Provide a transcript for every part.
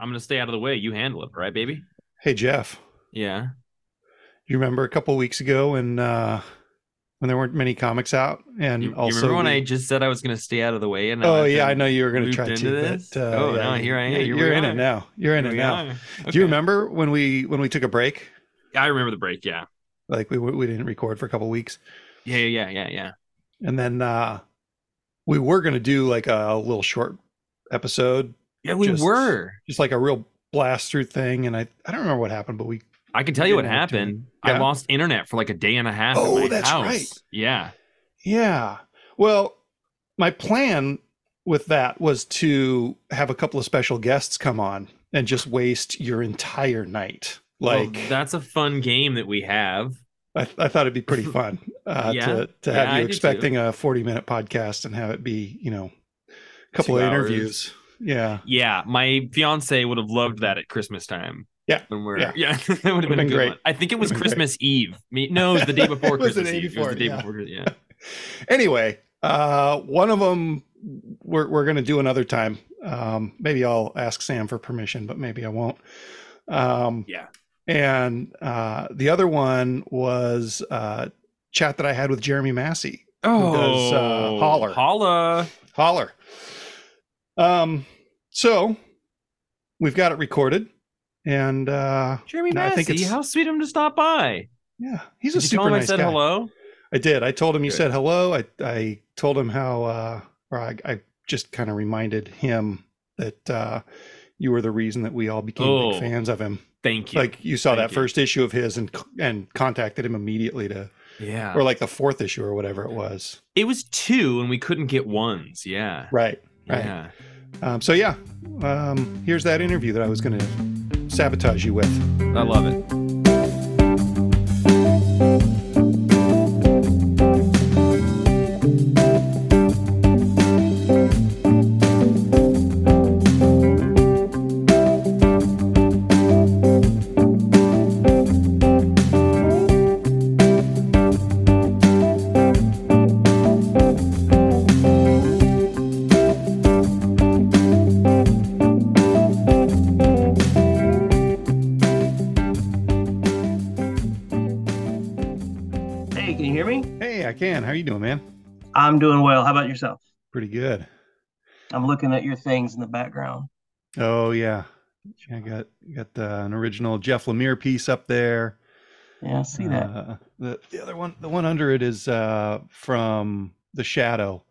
I'm gonna stay out of the way. You handle it, right, baby? Hey Jeff, Yeah. you remember a couple weeks ago when uh when there weren't many comics out, and You, you also remember when we- I just said I was gonna stay out of the way? And Oh I've yeah, I know you were going to try to. this? But, uh, oh, yeah, now here I am. You're, Here you're in it now. You're in Here it now. are. Do you remember when we when we took a break? I remember the break. Yeah. Like we we didn't record for a couple weeks, Yeah. Yeah. Yeah. Yeah. Yeah. and then uh we were going to do like a little short episode, Yeah. We Just- were. just like a real blast through thing. And I I don't remember what happened, but we I can tell you what didn't have to. happened. I lost internet for like a day and a half. Oh, at my that's house. right. Yeah. Yeah. Well, my plan with that was to have a couple of special guests come on and just waste your entire night. Well, Like that's a fun game that we have. I, I thought it'd be pretty fun uh, Yeah. to to have I you too. expecting a forty minute podcast and have it be you know a couple Two of hours. interviews. Yeah. Yeah, my fiance would have loved that at Christmas time. Yeah, when we're yeah. yeah, that would have been, been a good great. one. I think it was Would've great. Christmas Eve. Me, no, it was the day before It was the Christmas Eve. it was the day yeah. before. Yeah. Anyway, uh, one of them we're we're gonna do another time. Um, maybe I'll ask Sam for permission, but maybe I won't. Um, Yeah. And uh, the other one was uh, chat that I had with Jeremy Massey. Oh, does, uh, Holler. Holla. Holler. Um, so we've got it recorded, and uh, Jeremy No, I think it's- how sweet of him to stop by. yeah, he's Did a you super tell him nice I said guy. hello? I did. I told him you said hello. I I told him how, uh, or I, I just kind of reminded him that uh, you were the reason that we all became Oh, big fans of him. Thank you. Like you saw Thank that you. first issue of his and and contacted him immediately to, yeah. or like the fourth issue or whatever it was. it was two and we couldn't get ones. Yeah. Right. Right. Yeah. Um, so yeah, um, here's that interview that I was going to sabotage you with. I love it. Can. How you doing, man? I'm doing well. How about yourself? Pretty good. I'm looking at your things in the background. Oh yeah, I got got the, an original Jeff Lemire piece up there. Yeah, I see that. Uh, the the other one, the one under it is uh, from The Shadow.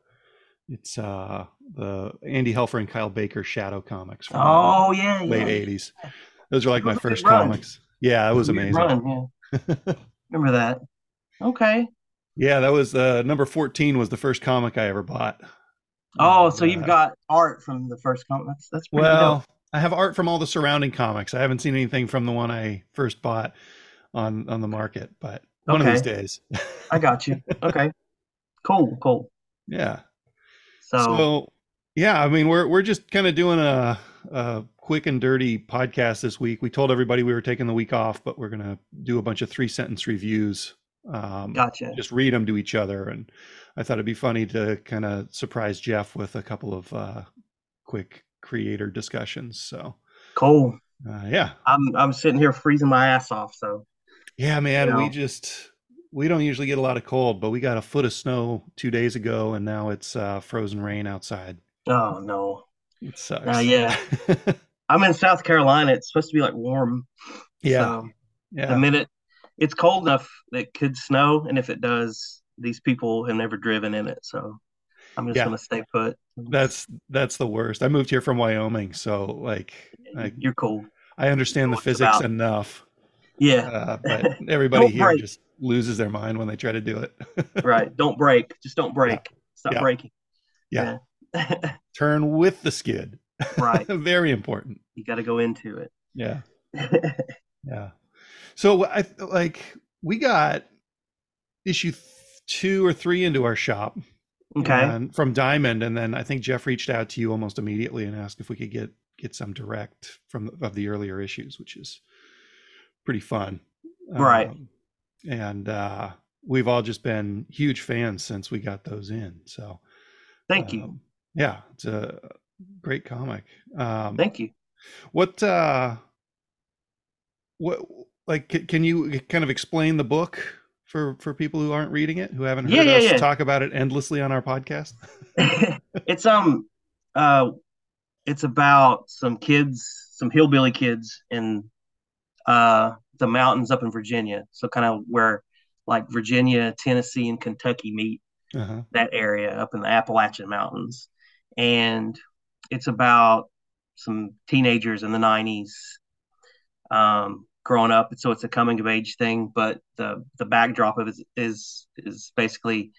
It's uh, the Andy Helfer and Kyle Baker Shadow comics from oh yeah, the yeah. late '80s. Those are like my was a good first run. comics. Yeah, it was amazing. Run, yeah. Remember that? Okay. Yeah, that was uh, number 14 was the first comic I ever bought. Oh, so you've uh, got art from the first comic. That's that's pretty Well, dope. I have art from all the surrounding comics. I haven't seen anything from the one I first bought on on the market, but one of these days. I got you. Okay. Cool, cool. yeah. So, So, yeah, I mean, we're we're just kind of doing a, a quick and dirty podcast this week. We told everybody we were taking the week off, but we're gonna do a bunch of three sentence reviews. Um, gotcha. Just read them to each other, and I thought it'd be funny to kind of surprise Jeff with a couple of uh, quick creator discussions. So, Cool. uh, yeah, I'm I'm sitting here freezing my ass off. So yeah, man, we just we don't usually get a lot of cold, but we got a foot of snow two days ago, and now it's uh, frozen rain outside. oh no. It sucks. Uh, yeah. I'm in South Carolina. It's supposed to be like warm. yeah, So yeah. the minute it's cold enough that it could snow, and if it does, these people have never driven in it. So I'm just Yeah. gonna stay put. That's that's the worst. I moved here from Wyoming, so like I, you're cool. I understand the Know physics about. enough, Yeah, uh, but everybody here break. just loses their mind when they try to do it. right. Don't break. Just don't break. Stop Yeah. breaking. Yeah. Yeah. Turn with the skid. right. Very important. You got to go into it. Yeah, yeah. So I like we got issue two or three into our shop okay. and from Diamond, and then I think Jeff reached out to you almost immediately and asked if we could get get some direct from of the earlier issues, which is pretty fun. Right. Um, and uh, we've all just been huge fans since we got those in. So Thank you. um, yeah, it's a great comic. Um, Thank you. What uh what like c- can you kind of explain the book for for people who aren't reading it, who haven't heard Yeah, yeah, us yeah. talk about it endlessly on our podcast? it's um uh it's about some kids, some hillbilly kids in uh the mountains up in Virginia. So kind of where like Virginia, Tennessee, and Kentucky meet Uh-huh. that area up in the Appalachian Mountains. And it's about some teenagers in the 90s um, growing up. So it's a coming of age thing, but the the backdrop of it is is, is basically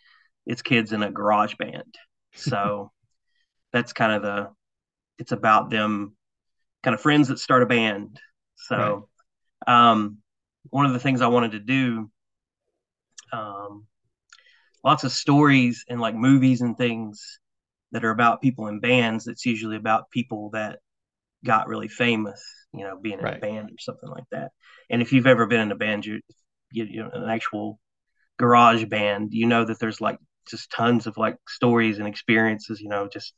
it's kids in a garage band. So that's kind of the it's about them kind of friends that start a band. So um, one of the things I wanted to do um, lots of stories and like movies and things that are about people in bands it's usually about people that got really famous you know being in Right. a band or something like that. And if you've ever been in a band you you, you know an actual garage band you know that there's like just tons of like stories and experiences you know just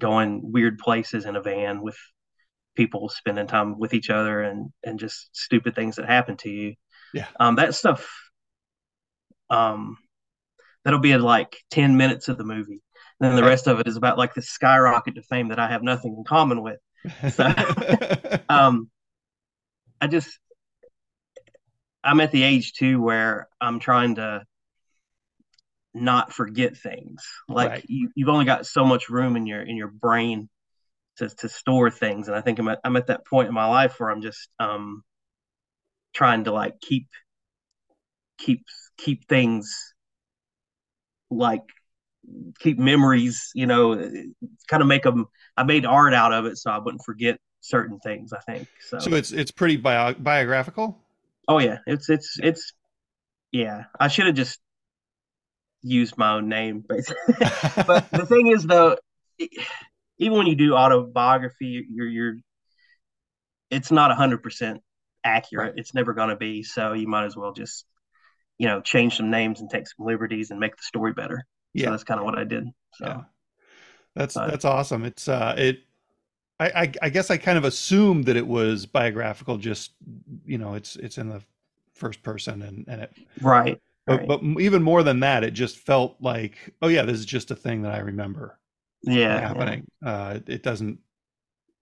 going weird places in a van with people spending time with each other and and just stupid things that happen to you. Yeah. um that stuff um that'll be like 10 minutes of the movie. Then the rest of it is about like the skyrocket to fame that i have nothing in common with um i just i'm at the age too where i'm trying to not forget things like Right. you, you've only got so much room in your in your brain to, to store things and i think I'm at, I'm at that point in my life where i'm just um trying to like keep keep keep things like keep memories you know kind of make them i made art out of it so i wouldn't forget certain things i think so, so it's it's pretty bio- biographical. oh yeah. It's it's it's yeah. I should have just used my own name basically but the thing is though even when you do autobiography you're you're it's not 100% accurate. Right. it's never going to be so you might as well just you know change some names and take some liberties and make the story better so yeah. that's kind of what i did so Yeah. That's But- that's awesome. It's uh it I, I I guess I kind of assumed that it was biographical just you know it's it's in the first person and and it right but, right. but even more than that it just felt like oh yeah this is just a thing that I remember yeah happening. Uh it doesn't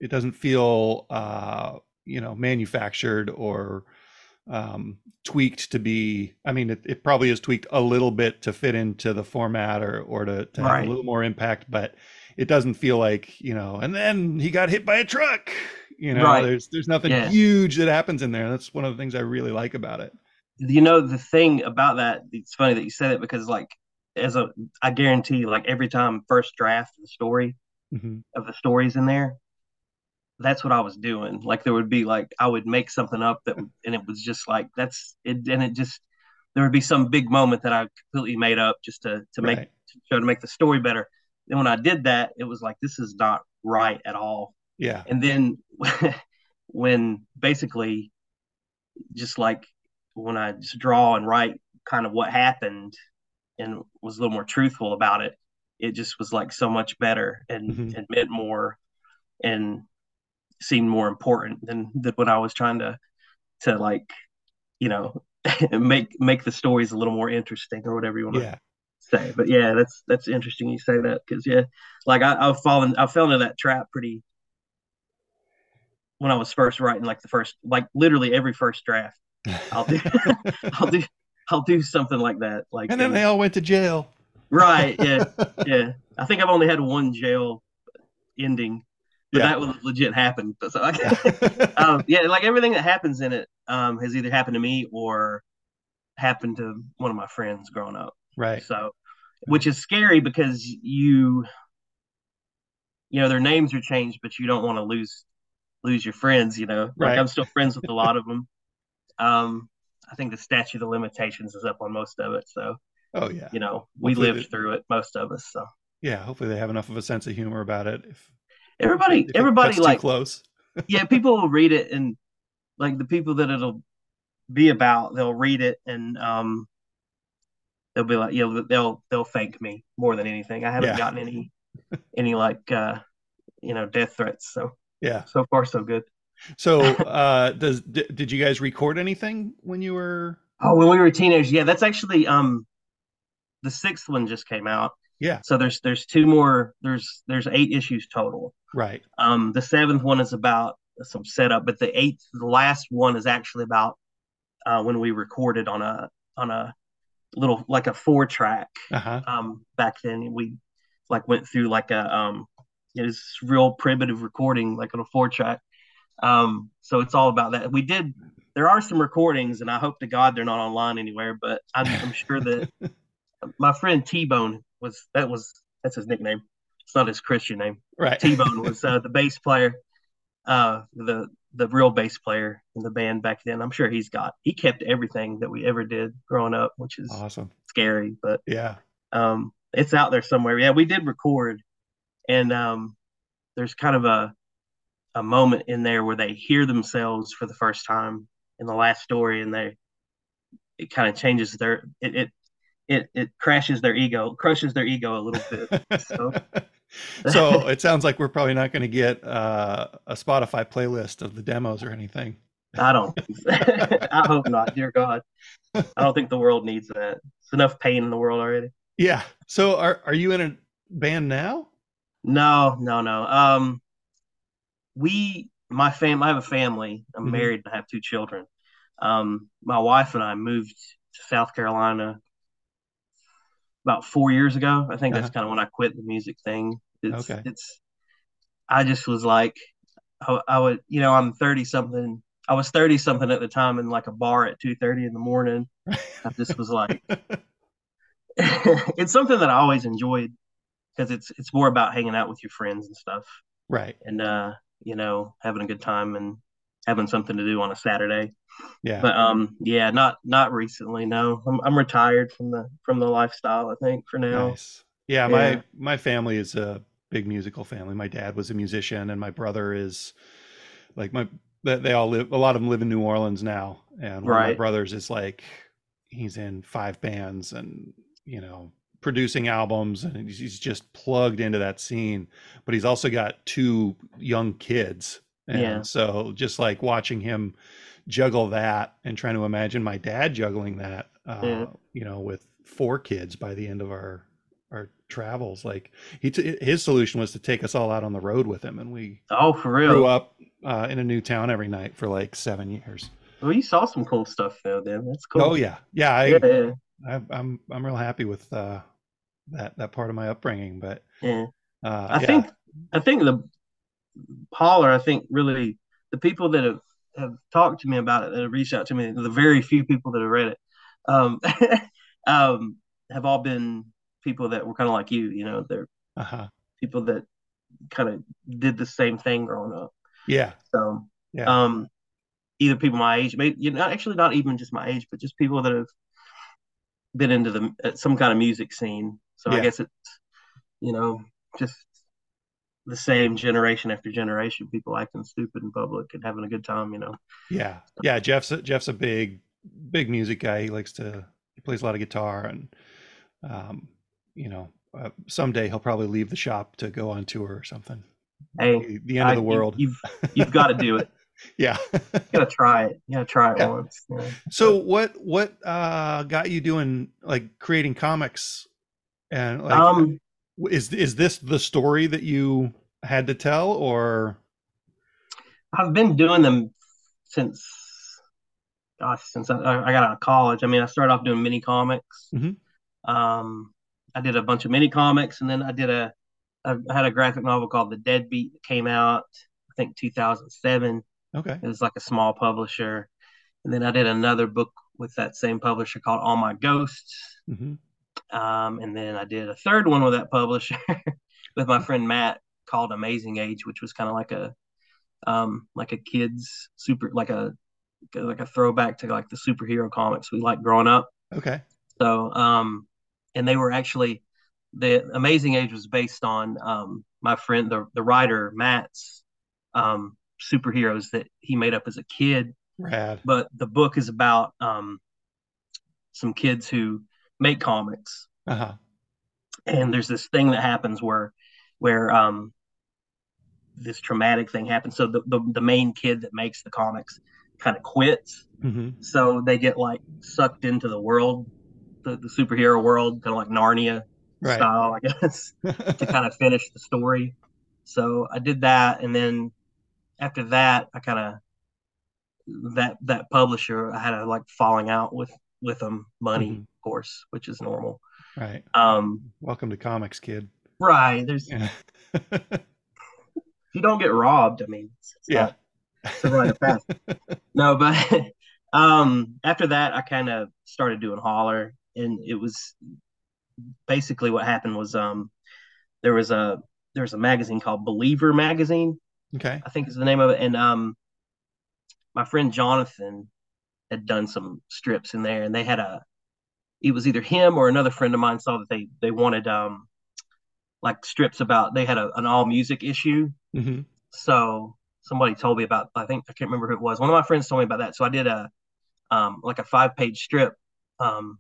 it doesn't feel uh you know manufactured or um tweaked to be I mean it, it probably is tweaked a little bit to fit into the format or or to, to have a little more impact but it doesn't feel like you know and then he got hit by a truck you know Right. there's there's nothing Yeah. huge that happens in there that's one of the things I really like about it you know the thing about that it's funny that you said it because like as a i guarantee like every time first draft of the story Mhm. of the stories in there that's what i was doing. Like there would be like i would make something up that and it was just like that's it and it just there would be some big moment that i completely made up just to to make Right. to try to make the story better. Then when i did that it was like this is not right at all. Yeah. And then when basically just like when I just draw and write kind of what happened and was a little more truthful about it, it just was like so much better and, Mhm. and meant more. And seemed more important than, than when I was trying to to like, you know, make make the stories a little more interesting or whatever you want to yeah say. But yeah, that's that's interesting you say that because yeah, like I, I've fallen I fell into that trap pretty when I was first writing like the first like literally every first draft. I'll do I'll do I'll do something like that. Like and then they all went to jail right, yeah, yeah. I think I've only had one jail ending, but Yeah. that was legit happened. So I, um, yeah, like everything that happens in it um, has either happened to me or happened to one of my friends growing up. right So, which is scary because you, you know, their names are changed, but you don't want to lose lose your friends. You know, like Right. I'm still friends with a lot of them. Um, I think the statute of limitations is up on most of it, so oh yeah you know we Hopefully lived the- through it, most of us. So yeah hopefully they have enough of a sense of humor about it if everybody, everybody too like close yeah, people will read it and like the people that it'll be about, they'll read it and um they'll be like, you know, they'll they'll thank me more than anything. I haven't Yeah. gotten any any like uh you know death threats. So Yeah. So far, so good. So, uh, does d- did you guys record anything when you were? Oh, when we were teenagers, yeah, that's actually um, the sixth one just came out. Yeah. So there's there's two more. There's there's eight issues total. Right. Um, the seventh one is about some setup, but the eighth, the last one is actually about uh, when we recorded on a on a little like a four track. Uh huh. Um, back then we like went through like a um, it was real primitive recording like on a four track. Um, so it's all about that. We did. There are some recordings, and I hope to God they're not online anywhere. But I'm, I'm sure that my friend T Bone was that was that's his nickname. It's not his Christian name. Right. T Bone was uh, the bass player, uh, the the real bass player in the band back then. I'm sure he's got he kept everything that we ever did growing up, which is Awesome. scary, but Yeah. um, it's out there somewhere. Yeah, we did record, and um, there's kind of a a moment in there where they hear themselves for the first time in the last story, and they it kind of changes their it it it, it crashes their ego, crushes their ego a little bit. So so it sounds like we're probably not going to get uh, a Spotify playlist of the demos or anything. I don't. I hope not. Dear God, I don't think the world needs that. It's enough pain in the world already. Yeah. So are are you in a band now? No, no, no. Um, we, my fam, I have a family. I'm Mhm. married and I have two children. Um, my wife and I moved to South Carolina about four years ago. I think that's Uh-huh. kind of when I quit the music thing. It's, Okay. it's, I just was like, I, I would, you know, I'm 30 something. I was 30 something at the time in like a bar at 2:30 in the morning. I just was like, it's something that I always enjoyed because it's it's more about hanging out with your friends and stuff right. and uh you know having a good time and having something to do on a Saturday. Yeah. But um yeah, not not recently. No, I'm I'm retired from the from the lifestyle. I think for now. Nice. Yeah, Yeah. my my family is a big musical family. My dad was a musician, and my brother is like my. They all live. A lot of them live in New Orleans now, and one of my brothers is like, he's in five bands, and you know, producing albums, and he's just plugged into that scene. But he's also got two young kids, and Yeah. so just like watching him juggle that, and trying to imagine my dad juggling that, uh, Yeah. you know, with four kids by the end of our our travels like he t- his solution was to take us all out on the road with him and we Oh, for real grew up uh, in a new town every night for like seven years Well, you saw some cool stuff though. Then that's cool. oh yeah yeah i, Yeah, I i'm i'm real happy with uh that that part of my upbringing but yeah. uh I yeah, think I think the holler. I think really the people that have, have talked to me about it, that have reached out to me, the very few people that have read it, um, um, have all been people that were kind of like you. You know, they're uh-huh people that kind of did the same thing growing up. yeah So, yeah um, either people my age, maybe you know, actually not even just my age, but just people that have been into the uh, some kind of music scene. So Yeah. I guess it's you know just the same generation after generation, people acting stupid in public and having a good time. You know, yeah yeah jeff's a, jeff's a big big music guy he likes to he plays a lot of guitar and um you know uh, someday he'll probably leave the shop to go on tour or something hey, the, the end I- of the you- world you've you've got to do it. yeah You got to try it. You got to try it Yeah. once. So what what uh got you doing like creating comics and like um, is is this the story that you had to tell or I've been doing them since, gosh, since I, I got out of college. I mean, I started off doing mini comics. Mhm. Um, I did a bunch of mini comics, and then I did a, I had a graphic novel called The Deadbeat that came out, I think 2007. okay It was like a small publisher, and then I did another book with that same publisher called All My Ghosts. hmm Um, and then I did a third one with that publisher with my friend Matt called Amazing Age, which was kind of like a um like a kids super like a like a throwback to like the superhero comics we liked growing up. okay. So um and they were actually the Amazing Age was based on um my friend the the writer Matt's um superheroes that he made up as a kid. Rad. But the book is about um, some kids who make comics uh-huh and there's this thing that happens where where um, this traumatic thing happens. So the, the, the main kid that makes the comics kind of quits. Mm-hmm. So they get like sucked into the world, the, the superhero world, kind of like Narnia Right. style, I guess, to kind of finish the story. So I did that, and then after that, I kind of that that publisher I had a like falling out with with them, money, Mhm. of course, which is normal. right. Um, Welcome to comics, kid. right. There's Yeah. you don't get robbed, I mean, it's, it's yeah. not it's a rite of passage. No, but um, after that, I kind of started doing holler, and it was basically what happened was um, there was a there was a magazine called Believer magazine, Okay. I think is the name of it, and um, my friend Jonathan had done some strips in there, and they had a it was either him or another friend of mine saw that they they wanted um like strips about they had a, an all music issue. Hmm so somebody told me about i think i can't remember who it was. One of my friends told me about that. So i did a um like a five page strip um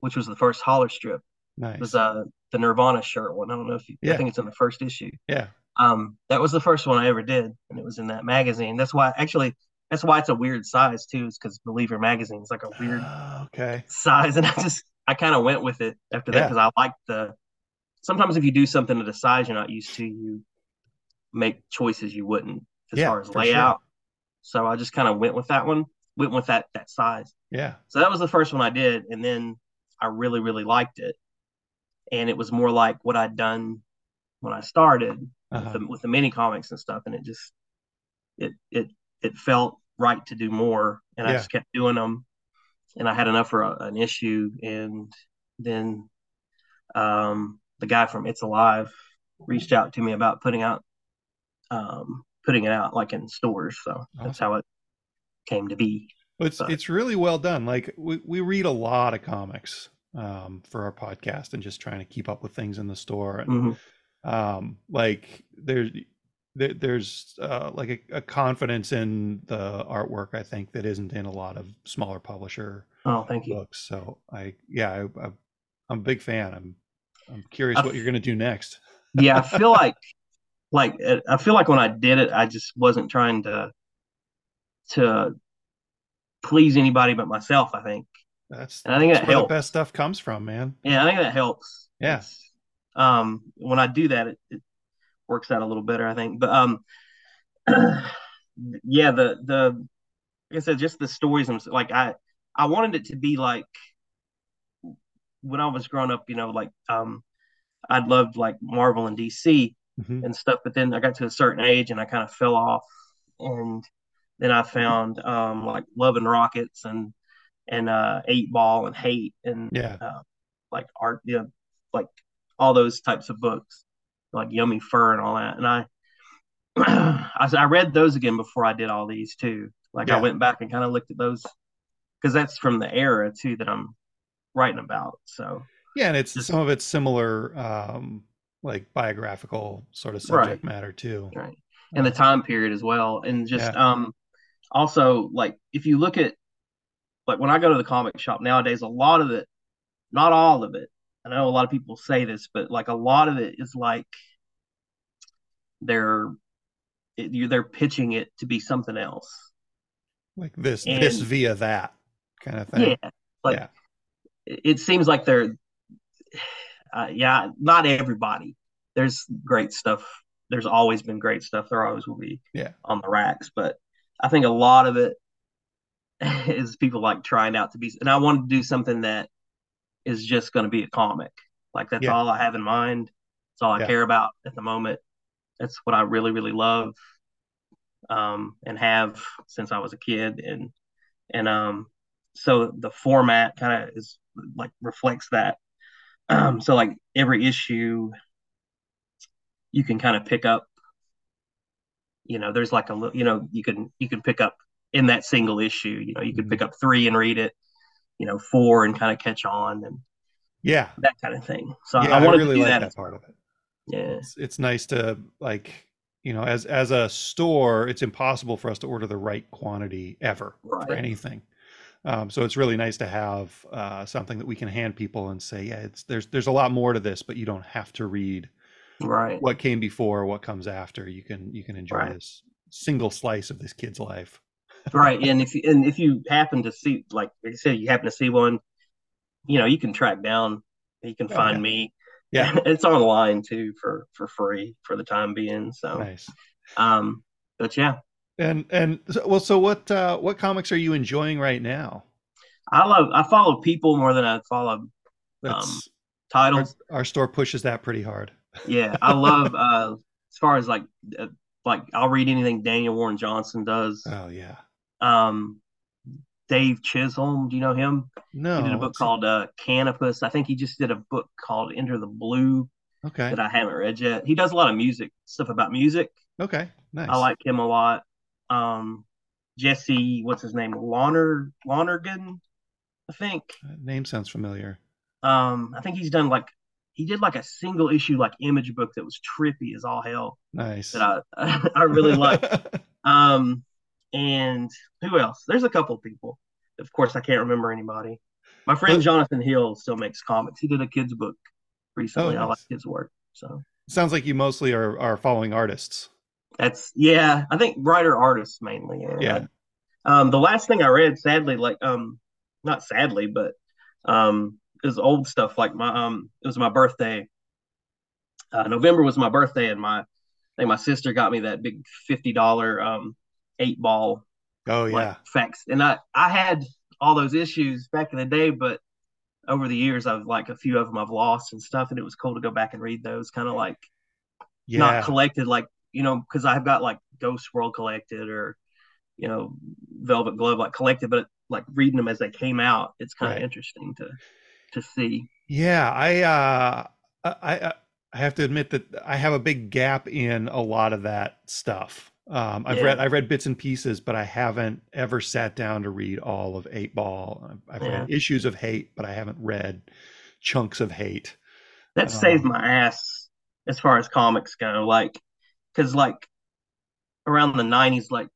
which was the first holler strip. Nice. it was uh the nirvana shirt one. I don't know if you Yeah. i think it's in the first issue. Yeah. um that was the first one i ever did and it was in that magazine. That's why actually that's why it's a weird size too is because believer magazine is like a weird Ah, okay. size and i just i kind of went with it after that Yeah. because i like the sometimes if you do something at a size you're not used to you make choices you wouldn't as Yeah, far as for sure. layout so i just kind of went with that one went with that that size Yeah. so that was the first one i did and then i really really liked it and it was more like what i'd done when i started Uh-huh. with, the, with the mini comics and stuff and it just it it it felt right to do more and i just kept doing them and i had enough for a, an issue and then um the guy from it's alive reached out to me about putting out um putting it out like in stores so that's how it came to be Well, it's but- it's really well done. Like we, we read a lot of comics um, for our podcast and just trying to keep up with things in the store. And Mhm. um, like there's there, there's uh, like a, a confidence in the artwork I think that isn't in a lot of smaller publisher oh thank you books. So I yeah I, I I'm a big fan. I'm I'm curious I what you're gonna do next. yeah i feel like like uh, i feel like when i did it i just wasn't trying to to please anybody but myself i think That's, And I think that's that where helps. the best stuff comes from, man. yeah i think that helps Yeah. It's- um when i do that it, it works out a little better i think but um yeah the the like i said just the stories and like i i wanted it to be like when i was growing up you know like um i'd loved like marvel and dc Mhm. and stuff. But then I got to a certain age and I kind of fell off. And then I found um, like Love and Rockets and and uh, Eight Ball and Hate and Yeah. uh, like art, you know, like all those types of books, like Yummy Fur and all that. And I I, I read those again before I did all these too. Like I went back and kind of looked at those because that's from the era too that I'm writing about. So Yeah, and it's Just- some of it's similar, um, like biographical sort of Right. subject matter too. right and the time period as well and just Yeah. um also like if you look at like when i go to the comic shop nowadays a lot of it not all of it i know a lot of people say this but like a lot of it is like they're it, they're pitching it to be something else Like this, this via that kind of thing. yeah like Yeah. it, it seems like they're uh, yeah not everybody there's great stuff there's always been great stuff there always will be Yeah. on the racks but i think a lot of it is people like trying out to be and i wanted to do something that is just going to be a comic. Like that's Yeah. all i have in mind. It's all i Yeah. care about at the moment. That's what i really really love um and have since i was a kid. And and um so the format kind of is like reflects that. Um so like every issue you can kind of pick up. You know there's like a little you know you can you can pick up in that single issue you know you could pick up three and read it you know four and kind of catch on and Yeah. that kind of thing so Yeah, i I wanted really to do like that, that part of it. yeah It's, it's nice to like, you know, as as a store, it's impossible for us to order the right quantity ever for anything. Um, so it's really nice to have uh, something that we can hand people and say, yeah, it's there's there's a lot more to this, but you don't have to read right what came before, what comes after. You can you can enjoy Right. this single slice of this kid's life. Right and if you and if you happen to see like I said you happen to see one you know you can track down you can Oh, find yeah. me Yeah, it's online too for for free for the time being so nice. um but yeah And and so- well, so what uh, what comics are you enjoying right now? i love i follow people more than i follow That's our, titles our store pushes that pretty hard. yeah i love uh as far as like uh, like i'll read anything daniel warren johnson does Oh yeah. Um dave chisholm do you know him No. he did a book called uh canopus i think he just did a book called enter the blue Okay. that I haven't read yet. He does a lot of music stuff about music. Okay. Nice. I like him a lot. Um, Jesse, what's his name? Loner Lonergan, I think. That name sounds familiar. Um, I think he's done like he did like a single issue like image book that was trippy as all hell Nice. that I I really like. Um, and who else? There's a couple people. Of course, I can't remember anybody. My friend Jonathan Hill still makes comics. He did a kids book recently. Oh, I like his work. So Sounds like you mostly are are following artists. That's yeah. I think writer artists mainly. Yeah. Yeah. Um, the last thing I read, sadly, like um, not sadly, but um, is old stuff. Like my um, it was my birthday. Uh, November was my birthday, and my I think my sister got me that big fifty dollar um eight ball Oh like yeah. facts, and I I had all those issues back in the day, but over the years I've like a few of them I've lost and stuff, and it was cool to go back and read those. Kind of like Yeah. not collected like you know because i've got like ghost world collected or you know velvet glove like collected but like reading them as they came out it's kind of Right. interesting to to see Yeah, I uh I I I have to admit that I have a big gap in a lot of that stuff. Um I've Yeah. read I've read bits and pieces, but I haven't ever sat down to read all of Eight Ball. I've, I've read issues of Hate, but I haven't read chunks of Hate. that saved Um, my ass as far as comics go like because like around the 90s like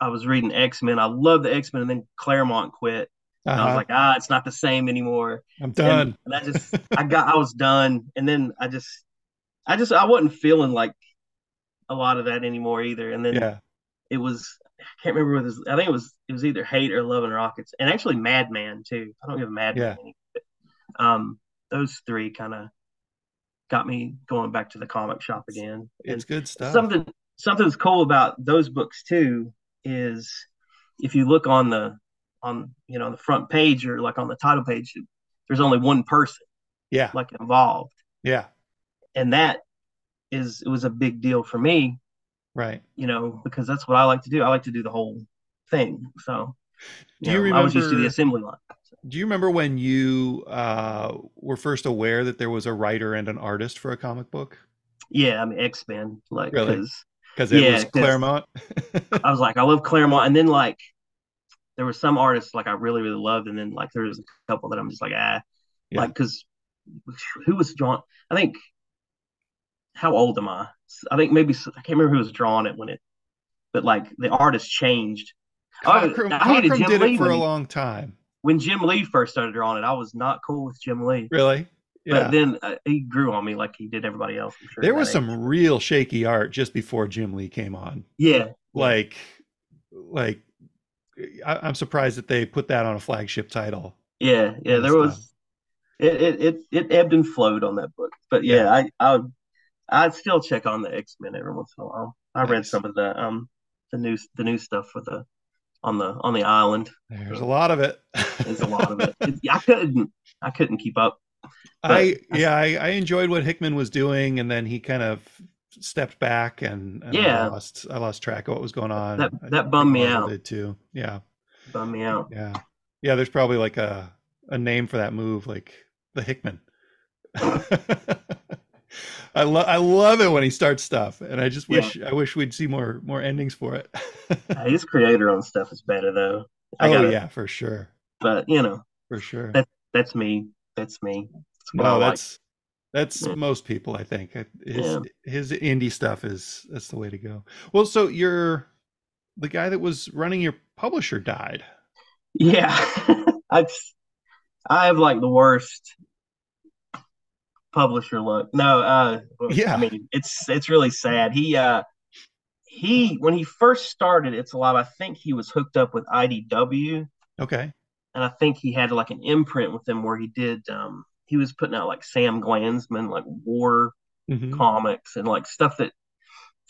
i was reading x-men i love the x-men and then claremont quit and i was Uh-huh. like ah it's not the same anymore I'm and, done. and i just i got i was done and then i just i just i wasn't feeling like a lot of that anymore either and then yeah. it was I can't remember what it was. I think it was it was either Hate or Love and Rockets, and actually Madman too. I don't give a Madman. Yeah. any. Um, those three kind of got me going back to the comic shop again. It's good stuff. something something that's cool about those books too is if you look on the on you know the front page or like on the title page, there's only one person yeah. like involved, Yeah. and that is it was a big deal for me Right. you know, because that's what I like to do. I like to do the whole thing. So, Do you know, I was used to the remember- assembly line. Do you remember when you uh were first aware that there was a writer and an artist for a comic book? Yeah, I mean X Men, like Really? because Because it Yeah, was Claremont. I was like, I love Claremont, and then like there were some artists like I really really loved, and then like there was a couple that I'm just like ah, Yeah. like because who was drawn? I think how old am I? I think maybe I can't remember who was drawing it when it, but like the artist changed. Cockrum, I hated Jim did Lee it for when a long time. When Jim Lee first started drawing it, I was not cool with Jim Lee. Really? Yeah. But then uh, he grew on me like he did everybody else. I'm sure there was some age. real shaky art just before Jim Lee came on. Yeah, Like, like I, I'm surprised that they put that on a flagship title. yeah, yeah. There was it, it, it, it ebbed and flowed on that book. But yeah, Yeah. I, I, I'd still check on the X Men every once in a while. I read some of the um the new the new stuff for the on the on the island. There's a lot of it. There's a lot of it. It- I couldn't I couldn't keep up. I yeah, I, I enjoyed what Hickman was doing, and then he kind of stepped back, and, and Yeah. I lost I lost track of what was going on. That- that bummed me out. Did too. Yeah, Bummed me out. yeah, yeah. There's probably like a a name for that move, like the Hickman. I love I love it when he starts stuff, and I just Yeah. wish I wish we'd see more more endings for it. His creator on stuff is better though. I oh gotta, yeah, for sure, But you know, for sure. That- that's me. That's me. That's No, like. that's that's Yeah. most people. I think his Yeah. his indie stuff is that's the way to go. Well, so you're the guy that was running your publisher died. Yeah, I just, I have like the worst. Publisher look. No, uh, Yeah. I mean it's it's really sad. He uh he when he first started It's Alive, I think he was hooked up with IDW, Okay. and I think he had like an imprint with them where he did um he was putting out like Sam Glanzman like war Mhm. comics and like stuff that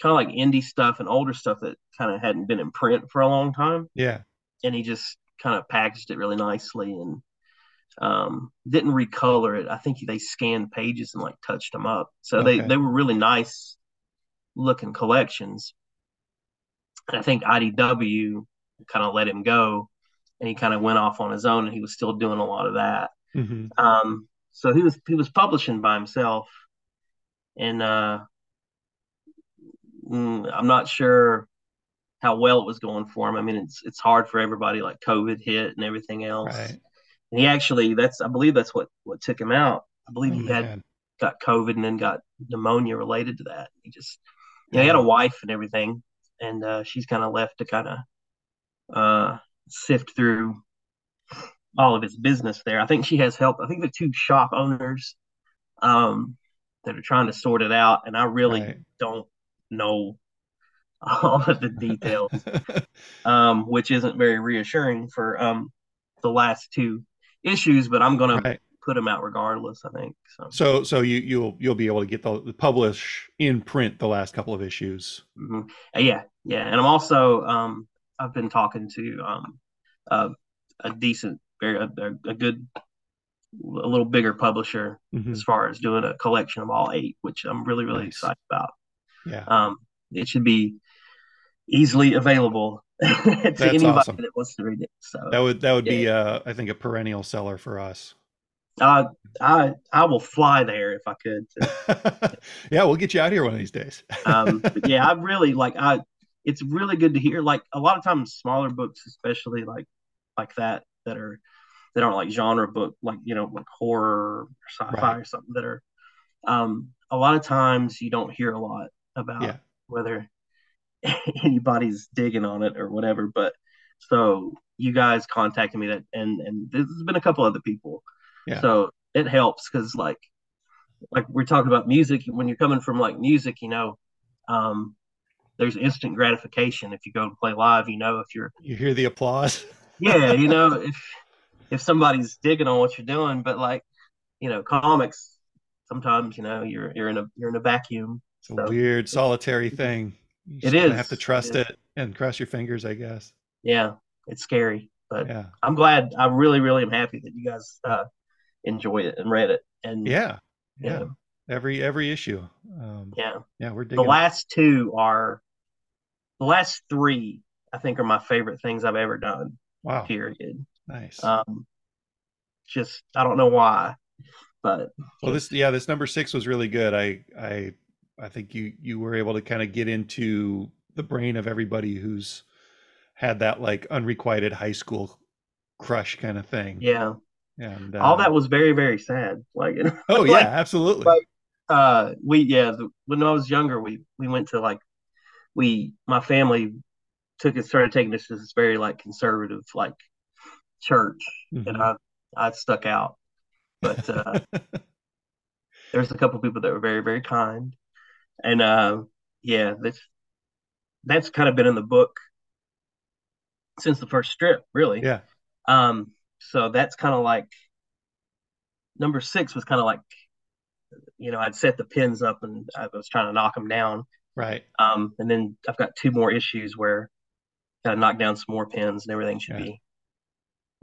kind of like indie stuff and older stuff that kind of hadn't been in print for a long time Yeah. and he just kind of packaged it really nicely and um, didn't recolor it. I think they scanned pages and like touched them up, so they Okay. they were really nice looking collections. And I think IDW kind of let him go, and he kind of went off on his own, and he was still doing a lot of that. hmm Um, so he was he was publishing by himself, and uh, mm, I'm not sure how well it was going for him. I mean, it's it's hard for everybody. Like COVID hit and everything else. Right. And he actually, that's I believe that's what what took him out. I believe Oh, he had man. got COVID and then got pneumonia related to that. He just, you know, he had a wife and everything, and uh, she's kind of left to kind of uh, sift through all of his business there. I think she has help. I think the two shop owners um, that are trying to sort it out, and I really Right. don't know all of the details, um, which isn't very reassuring for um, the last two issues. But I'm gonna right. put them out regardless. I think so. So so you you'll you'll be able to get the, publish in print the last couple of issues. hmm Yeah, yeah, and I'm also um, I've been talking to um, uh, a decent, very a, a, a good, a little bigger publisher Mhm. as far as doing a collection of all eight, which I'm really really Nice. excited about. Yeah. Um, it should be easily available to anybody awesome. that wants to read it. So That would that would be uh I think a perennial seller for us. uh, I I will fly there if I could. to- yeah, we'll get you out here one of these days. um, yeah, I really like I. It's really good to hear. Like a lot of times, smaller books, especially like like that, that are that aren't like genre book, like you know, like horror or sci-fi Right. or something that are. Um, a lot of times you don't hear a lot about Yeah. whether anybody's digging on it or whatever. But so you guys contacted me that, and and there's been a couple other people. Yeah. So it helps because like like we're talking about music when you're coming from like music, you know, um, there's instant gratification if you go and play live. You know, if you're You hear the applause. yeah, you know, if if somebody's digging on what you're doing, but like you know, comics sometimes you know you're you're in a you're in a vacuum. It's a weird solitary thing. You It is. have to trust is. it and cross your fingers, I guess. Yeah, it's scary, but Yeah. I'm glad. I really, really am happy that you guys uh, enjoyed it and read it. And Yeah. you Yeah. know, Every every issue. Um yeah. yeah, we're The digging. it. last two are the last three. I think are my favorite things I've ever done. wow. Period. Nice. Um, just I don't know why, but Well, this yeah, this number six was really good. I I I think you you were able to kind of get into the brain of everybody who's had that like unrequited high school crush kind of thing. yeah, And all uh, that was very, very sad. Like, Oh yeah, like, absolutely. like, uh, we yeah, the, when I was younger, we we went to like we my family took it started taking us to this very like conservative like church, and Mhm. I I stuck out, but uh, there's a couple people that were very, very kind, and uh, yeah, that's that's kind of been in the book since the first strip, really. yeah. Um, so that's kind of like number six was kind of like, you know, I'd set the pins up and I was trying to knock them down. Right. Um, and then I've got two more issues where gotta knock down some more pins and everything should Yeah. be.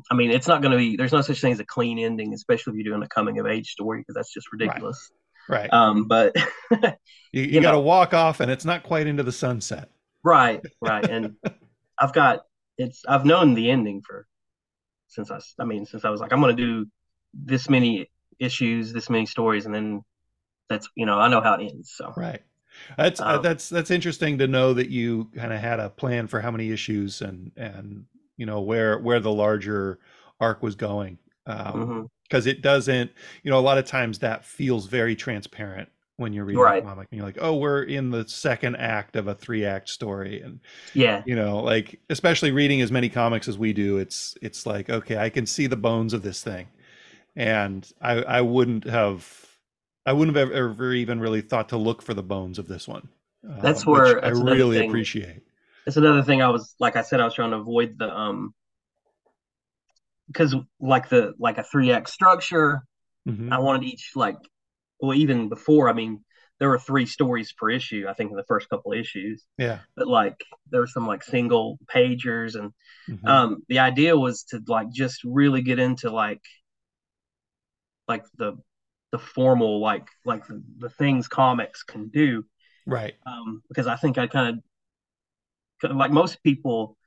I mean, it's not going to be. There's no such thing as a clean ending, especially if you're doing a coming of age story, because that's just ridiculous. Right. Um, but you you, you got to walk off, and it's not quite into the sunset. right, right, and I've got it's. I've known the ending for since I. I mean, since I was like, I'm going to do this many issues, this many stories, and then that's you know I know how it ends. So Right. That's uh, Um, that's that's interesting to know that you kind of had a plan for how many issues and and you know where where the larger arc was going. Um, mhm. because it doesn't you know a lot of times that feels very transparent when you're reading Right. a comic and you're like oh we're in the second act of a three act story and yeah, you know like especially reading as many comics as we do it's it's like okay i can see the bones of this thing and i i wouldn't have I wouldn't have ever, ever even really thought to look for the bones of this one. That's which where- I that's another really thing. appreciate. That's another thing I was like I said I was trying to avoid the um because like the like a three act structure Mhm. I wanted each like well even before I mean there were three stories per issue I think in the first couple issues Yeah. but like there were some like single pagers and Mhm. um the idea was to like just really get into like like the the formal like like the, the things comics can do right. um, because I think I kind of like most people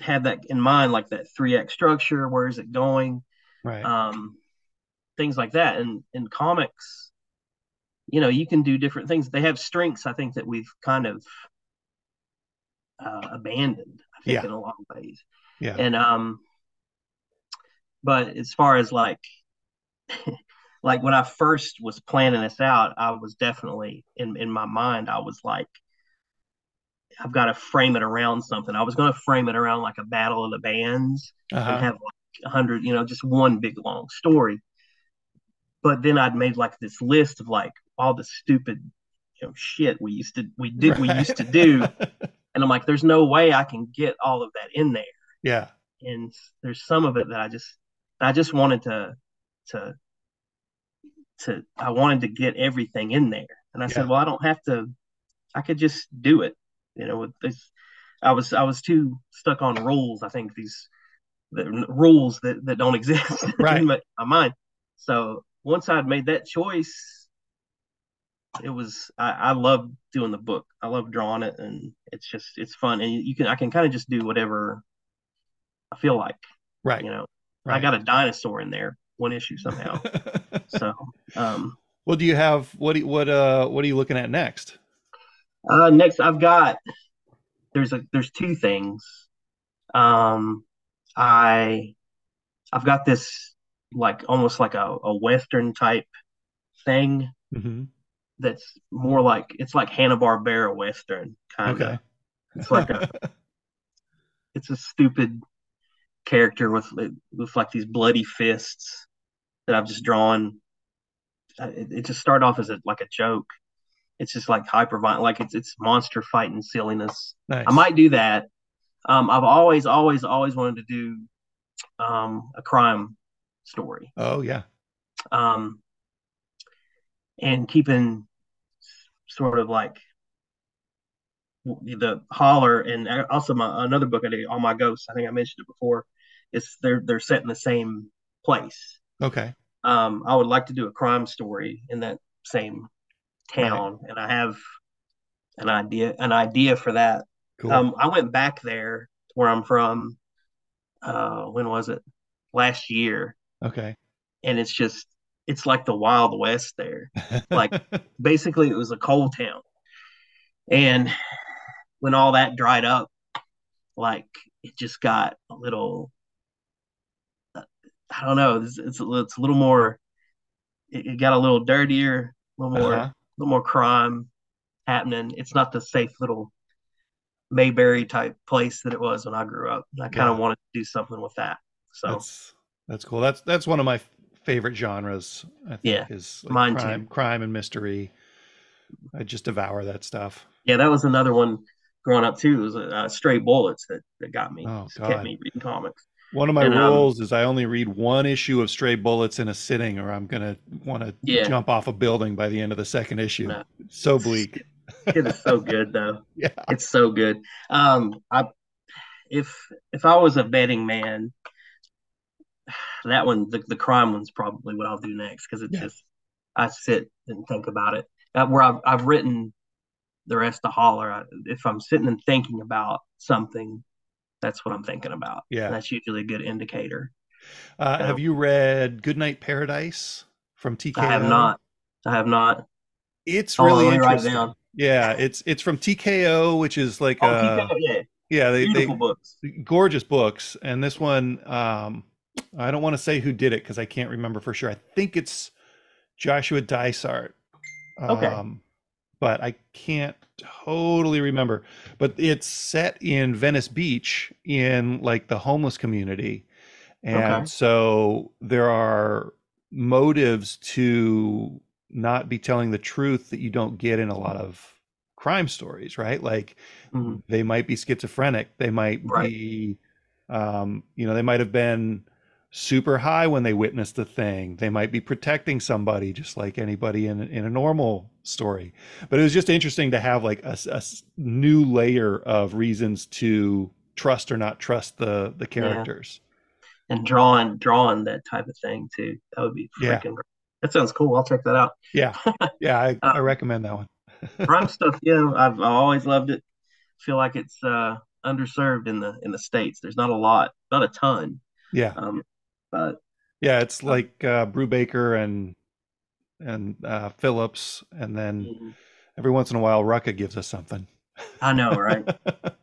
had that in mind, like that three act structure. Where is it going? Right. Um, things like that. And in comics, you know, you can do different things. They have strengths. I think that we've kind of uh, abandoned. I think Yeah. in a lot of ways. yeah. And um, but as far as like. like when I first was planning this out, I was definitely in in my mind. I was like, I've got to frame it around something. I was going to frame it around like a battle of the bands uh-huh. and have like a hundred, you know, just one big long story. But then I'd made like this list of like all the stupid, you know, shit we used to we did we used to do, and I'm like, there's no way I can get all of that in there. yeah. And there's some of it that I just I just wanted to to to I wanted to get everything in there. And I Yeah. said, well, I don't have to. I could just do it. You know, with this, I was I was too stuck on rules. I think these the rules that that don't exist Right. in my, my mind. So once I'd made that choice, it was I, I love doing the book. I love drawing it, and it's just it's fun. And you can I can kind of just do whatever I feel like. Right. You know, I got a dinosaur in there one issue somehow. so um well, do you have what? Do you, what? Uh, what are you looking at next? Uh, next, I've got there's a there's two things. Um, I I've got this like almost like a, a western type thing hmm that's more like it's like Hanna Barbera western kind of. Okay. It's like a it's a stupid character with with like these bloody fists that I've just drawn. Uh, It, it just started off as a, like a joke. It's just like hyper violent, like it's it's monster fighting silliness. nice. I might do that. Um, I've always, always, always wanted to do um, a crime story. Oh yeah. Um, and keeping sort of like the holler and also my another book I did, All My Ghosts. I think I mentioned it before. It's they're they're set in the same place. Okay. Um, I would like to do a crime story in that same town, and I have an idea an idea for that. Cool. Um, I went back there where I'm from. Uh, when was it? Last year, okay. and it's just it's like the Wild West there. like- Basically, it was a coal town, and when all that dried up, like it just got a little. uh, I don't know. It's it's, a- it's a little more. It, it got a little dirtier, a little more, Uh-huh. Little more crime happening. It's not the safe little Mayberry type place that it was when I grew up. I kind of Yeah. wanted to do something with that. So That's that's cool. That's that's one of my favorite genres. I think Yeah, is like mine too. crime, crime and mystery. I just devour that stuff. yeah, that was another one growing up too. It was uh, Stray Bullets that, that got me, Oh, kept me reading comics. One of my And, um, rules is I only read one issue of Stray Bullets in a sitting, or I'm gonna want to Yeah. jump off a building by the end of the second issue. No. So bleak. It is so good though. Yeah. It's so good. Um, I if if I was a betting man, that one the, the crime one's probably what I'll do next because it's Yeah. just I sit and think about it. Uh, where I've I've written the rest of Holler, I, if I'm sitting and thinking about something, that's what I'm thinking about. Yeah. And that's usually a good indicator. Uh, have you read Goodnight Paradise from TKO? I have not. I have not. It's really let me write it interesting. Yeah, it's it's from TKO, which is like Oh, uh, TKO, yeah, yeah, they, they beautiful books. gorgeous books and this one um i don't want to say who did it because i can't remember for sure i think it's joshua dysart Okay. um but i can't totally remember but it's set in venice beach in like the homeless community and Okay. so there are motives to not be telling the truth that you don't get in a lot of crime stories, right? Like Mhm. they might be schizophrenic, they might Right. be, um, you know, they might have been super high when they witnessed the thing. They might be protecting somebody, just like anybody in in a normal story. But it was just interesting to have like a, a new layer of reasons to trust or not trust the the characters. And drawing drawing that type of thing too. That would be Yeah. freaking great. That sounds cool. I'll check that out. Yeah, yeah, I, Uh, I recommend that one. Crime stuff, yeah, I've, I've always loved it. Feel like it's uh, underserved in the in the states. There's not a lot, not a ton. Yeah, Um, but yeah, it's like uh, Brubaker and and uh, Phillips, and then mm, every once in a while Rucka gives us something. I know, right?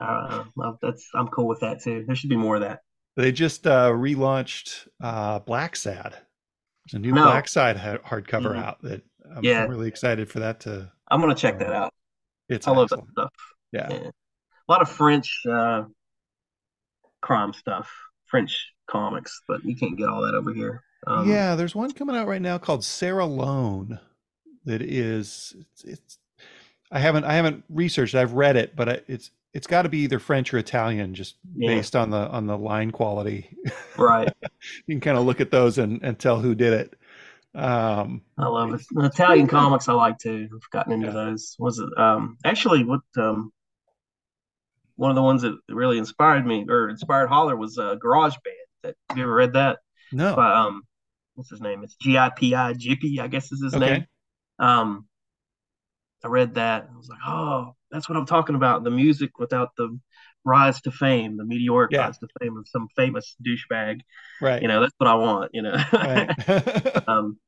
Uh, well, that's I'm cool with that too. There should be more of that. They just uh, relaunched uh, Blacksad. There's a new No. Blacksad ha- hardcover Mhm. out that I'm, Yeah. I'm really excited for that to. I'm gonna check that out. It's I love that stuff. Yeah. Yeah. A lot of French uh, crime stuff, French comics, but you can't get all that over here. Um, yeah, there's one coming out right now called Sarah Lone. That is, it's, it's. I haven't I haven't researched. it. I've read it, but I, it's it's got to be either French or Italian, just Yeah. based on the on the line quality. right. you can kind of look at those and and tell who did it. Um, I love it. The Italian comics I like too. I've gotten into Yeah. those. Was it um actually what um one of the ones that really inspired me or inspired Holler was uh, Garage Band. That have you ever read that? no, By um what's his name? It's G I P I Gipi, I guess is his Okay. name. Um I read that. I was like, oh, that's what I'm talking about. The music without the rise to fame, the meteoric Yeah. rise to fame of some famous douchebag. right, You know, that's what I want, you know. right. um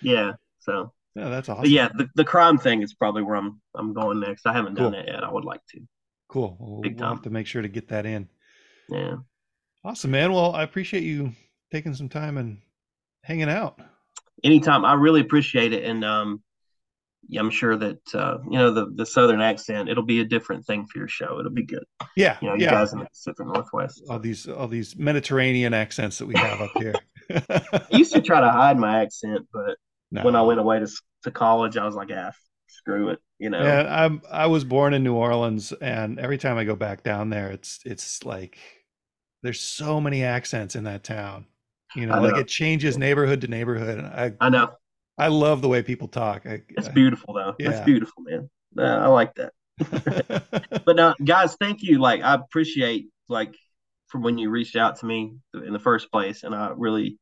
yeah. So yeah, that's awesome. but yeah, the, the crime thing is probably where I'm I'm going next. I haven't done Cool. that yet. I would like to. Cool. We'll, Big we'll have to make sure to get that in. Yeah. Awesome, man. Well, I appreciate you taking some time and hanging out. Anytime. I really appreciate it. And um yeah, I'm sure that uh, you know, the the southern accent, it'll be a different thing for your show. It'll be good. Yeah, You know, you yeah. guys in the Pacific Northwest. all these all these Mediterranean accents that we have up here. I used to try to hide my accent, but No. when I went away to to college, I was like, ah, screw it. You know. Yeah, I'm I was born in New Orleans, and every time I go back down there, it's it's like there's so many accents in that town. You know, I like it changes neighborhood to neighborhood, I I know. I love the way people talk. I, It's beautiful though. Yeah. It's beautiful, man. Uh, I like that. But now, guys, thank you. Like, I appreciate like from when you reached out to me in the first place, and I really,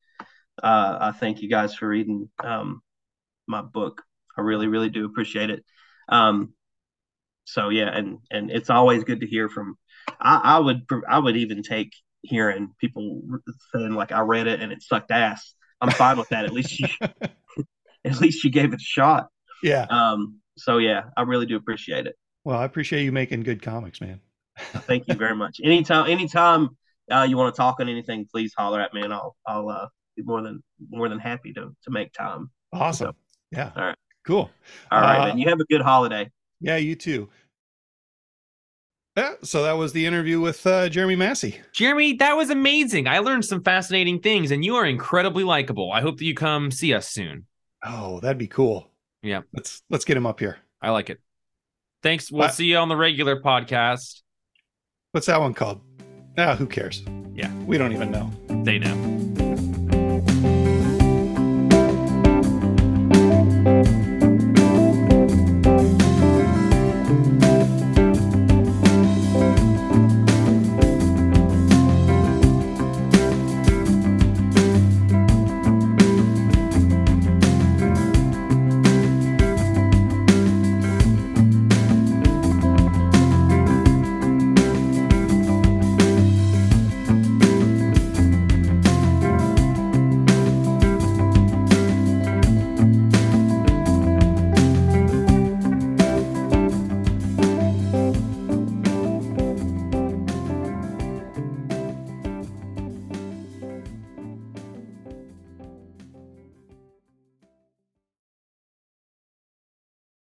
uh, I thank you guys for reading um, my book. I really, really do appreciate it. Um, so yeah, and and it's always good to hear from. I, I would I would even take hearing people saying like I read it and it sucked ass. I'm fine with that. At least you at least you gave it a shot. yeah. Um, so yeah, I really do appreciate it. Well, I appreciate you making good comics, man. Thank you very much. Anytime, anytime uh, you want to talk on anything, please holler at me, and I'll I'll uh, be more than more than happy to to make time. Awesome. Yeah. All right. Cool. All right, Uh, man. You have a good holiday. Yeah, you too. Yeah, so that was the interview with uh, Jeremy Massey. Jeremy, that was amazing. I learned some fascinating things, and you are incredibly likable. I hope that you come see us soon. Oh, that'd be cool. Yeah. Let's let's get him up here. I like it. Thanks. We'll Bye. see you on the regular podcast. What's that one called? Ah, who cares? Yeah. We don't even know. They know.